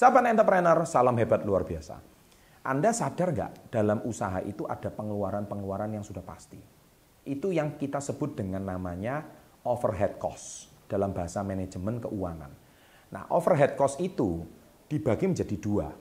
Sahabat entrepreneur, salam hebat luar biasa. Anda sadar nggak dalam usaha itu ada pengeluaran-pengeluaran yang sudah pasti. Itu yang kita sebut dengan namanya overhead cost dalam bahasa manajemen keuangan. Nah, overhead cost itu dibagi menjadi dua,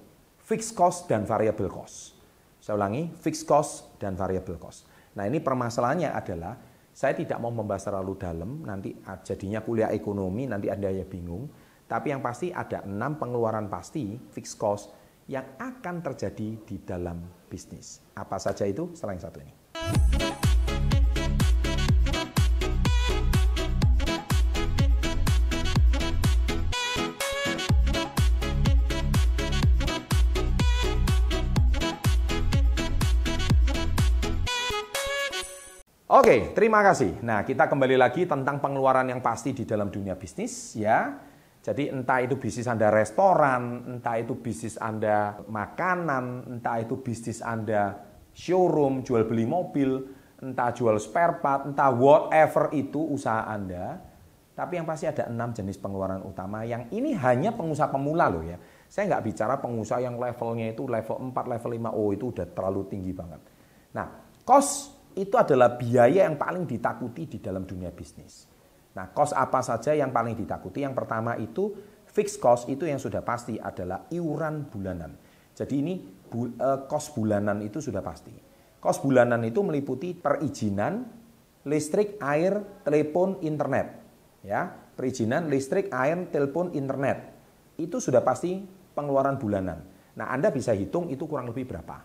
fixed cost dan variable cost. Saya ulangi, fixed cost dan variable cost. Nah, ini permasalahannya adalah saya tidak mau membahas terlalu dalam, nanti jadinya kuliah ekonomi, nanti Anda ya bingung. Tapi yang pasti ada enam pengeluaran pasti, fixed cost, yang akan terjadi di dalam bisnis. Apa saja itu? Yang satu ini. Oke, terima kasih. Nah, kita kembali lagi tentang pengeluaran yang pasti di dalam dunia bisnis ya. Jadi entah itu bisnis Anda restoran, entah itu bisnis Anda makanan, entah itu bisnis Anda showroom, jual beli mobil, entah jual spare part, entah whatever itu usaha Anda. Tapi yang pasti ada enam jenis pengeluaran utama yang ini hanya pengusaha pemula loh ya. Saya nggak bicara pengusaha yang levelnya itu level 4, level 5, oh itu udah terlalu tinggi banget. Nah, cost itu adalah biaya yang paling ditakuti di dalam dunia bisnis. Nah, cost apa saja yang paling ditakuti? Yang pertama itu fixed cost itu yang sudah pasti adalah iuran bulanan. Jadi ini eh, cost bulanan itu sudah pasti. Cost bulanan itu meliputi perizinan, listrik, air, telepon, internet. Ya, perizinan, listrik, air, telepon, internet. Itu sudah pasti pengeluaran bulanan. Nah, Anda bisa hitung itu kurang lebih berapa.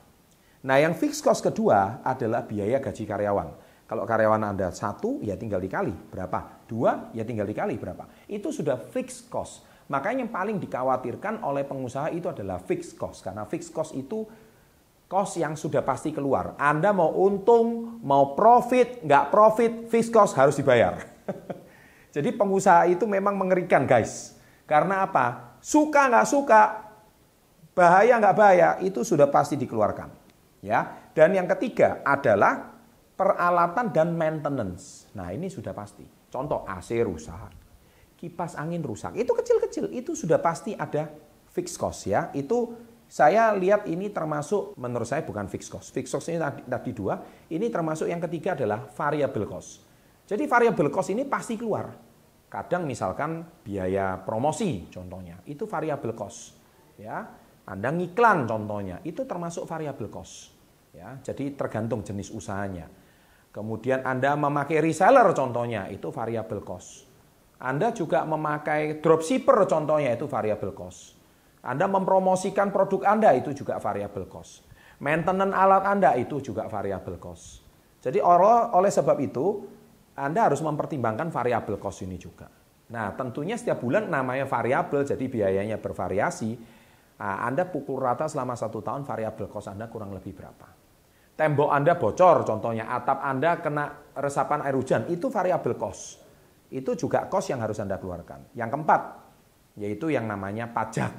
Nah, yang fixed cost kedua adalah biaya gaji karyawan. Kalau karyawan Anda satu, ya tinggal dikali berapa. Dua, ya tinggal dikali berapa. Itu sudah fixed cost. Makanya yang paling dikhawatirkan oleh pengusaha itu adalah fixed cost. Karena fixed cost itu cost yang sudah pasti keluar. Anda mau untung, mau profit, nggak profit, fixed cost harus dibayar. Jadi pengusaha itu memang mengerikan guys. Karena apa? Suka nggak suka, bahaya nggak bahaya, itu sudah pasti dikeluarkan. Ya. Dan yang ketiga adalah peralatan dan maintenance. Nah, ini sudah pasti. Contoh AC rusak, kipas angin rusak. Itu kecil-kecil, itu sudah pasti ada fixed cost ya. Itu saya lihat ini termasuk menurut saya bukan fixed cost. Fixed cost ini tadi, tadi dua, ini termasuk yang ketiga adalah variable cost. Jadi variable cost ini pasti keluar. Kadang misalkan biaya promosi contohnya, itu variable cost. Ya, Anda ngiklan contohnya, itu termasuk variable cost. Ya, jadi tergantung jenis usahanya. Kemudian Anda memakai reseller contohnya, itu variable cost. Anda juga memakai dropshipper contohnya, itu variable cost. Anda mempromosikan produk Anda, itu juga variable cost. Maintenance alat Anda, itu juga variable cost. Jadi oleh sebab itu, Anda harus mempertimbangkan variable cost ini juga. Nah, tentunya setiap bulan namanya variabel, jadi biayanya bervariasi. Nah, anda pukul rata selama satu tahun variabel cost Anda kurang lebih berapa tembok Anda bocor contohnya, atap Anda kena resapan air hujan, itu variabel cost. Itu juga cost yang harus Anda keluarkan. Yang keempat, yaitu yang namanya pajak.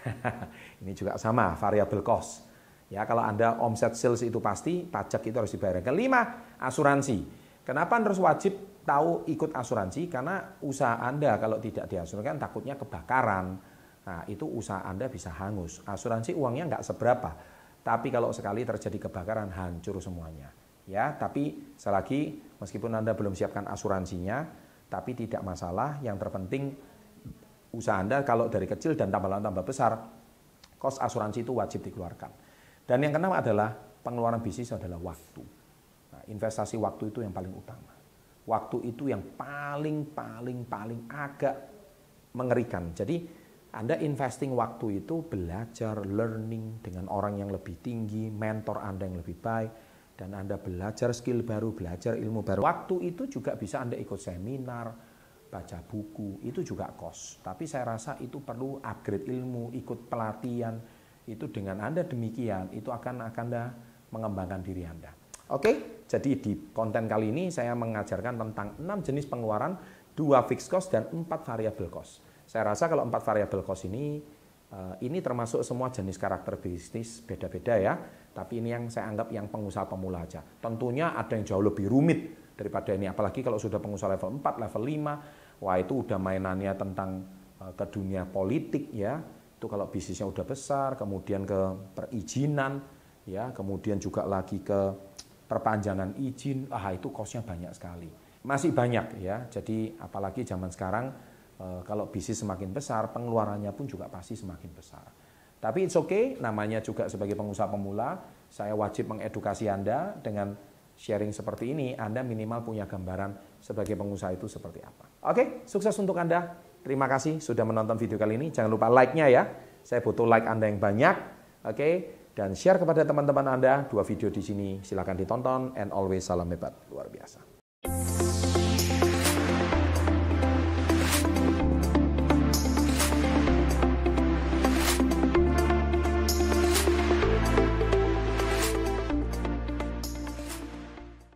Ini juga sama, variabel cost. Ya, kalau Anda omset sales itu pasti, pajak itu harus dibayar. Kelima, asuransi. Kenapa harus wajib tahu ikut asuransi? Karena usaha Anda kalau tidak diasuransikan takutnya kebakaran. Nah, itu usaha Anda bisa hangus. Asuransi uangnya nggak seberapa tapi kalau sekali terjadi kebakaran hancur semuanya. Ya, tapi sekali lagi meskipun Anda belum siapkan asuransinya, tapi tidak masalah. Yang terpenting usaha Anda kalau dari kecil dan tambah-tambah besar, kos asuransi itu wajib dikeluarkan. Dan yang keenam adalah pengeluaran bisnis adalah waktu. Nah, investasi waktu itu yang paling utama. Waktu itu yang paling paling paling agak mengerikan. Jadi anda investing waktu itu belajar, learning dengan orang yang lebih tinggi, mentor Anda yang lebih baik, dan Anda belajar skill baru, belajar ilmu baru. Waktu itu juga bisa Anda ikut seminar, baca buku, itu juga kos. Tapi saya rasa itu perlu upgrade ilmu, ikut pelatihan, itu dengan Anda demikian, itu akan akan Anda mengembangkan diri Anda. Oke, jadi di konten kali ini saya mengajarkan tentang 6 jenis pengeluaran, dua fixed cost dan empat variable cost. Saya rasa kalau empat variabel cost ini eh, ini termasuk semua jenis karakter bisnis beda-beda ya. Tapi ini yang saya anggap yang pengusaha pemula aja. Tentunya ada yang jauh lebih rumit daripada ini. Apalagi kalau sudah pengusaha level 4, level 5. Wah itu udah mainannya tentang eh, ke dunia politik ya. Itu kalau bisnisnya udah besar, kemudian ke perizinan, ya, kemudian juga lagi ke perpanjangan izin, ah itu kosnya banyak sekali. Masih banyak ya. Jadi apalagi zaman sekarang kalau bisnis semakin besar, pengeluarannya pun juga pasti semakin besar. Tapi it's okay, namanya juga sebagai pengusaha pemula, saya wajib mengedukasi Anda dengan sharing seperti ini, Anda minimal punya gambaran sebagai pengusaha itu seperti apa. Oke, sukses untuk Anda. Terima kasih sudah menonton video kali ini. Jangan lupa like-nya ya. Saya butuh like Anda yang banyak. Oke, dan share kepada teman-teman Anda dua video di sini. Silahkan ditonton and always salam hebat luar biasa.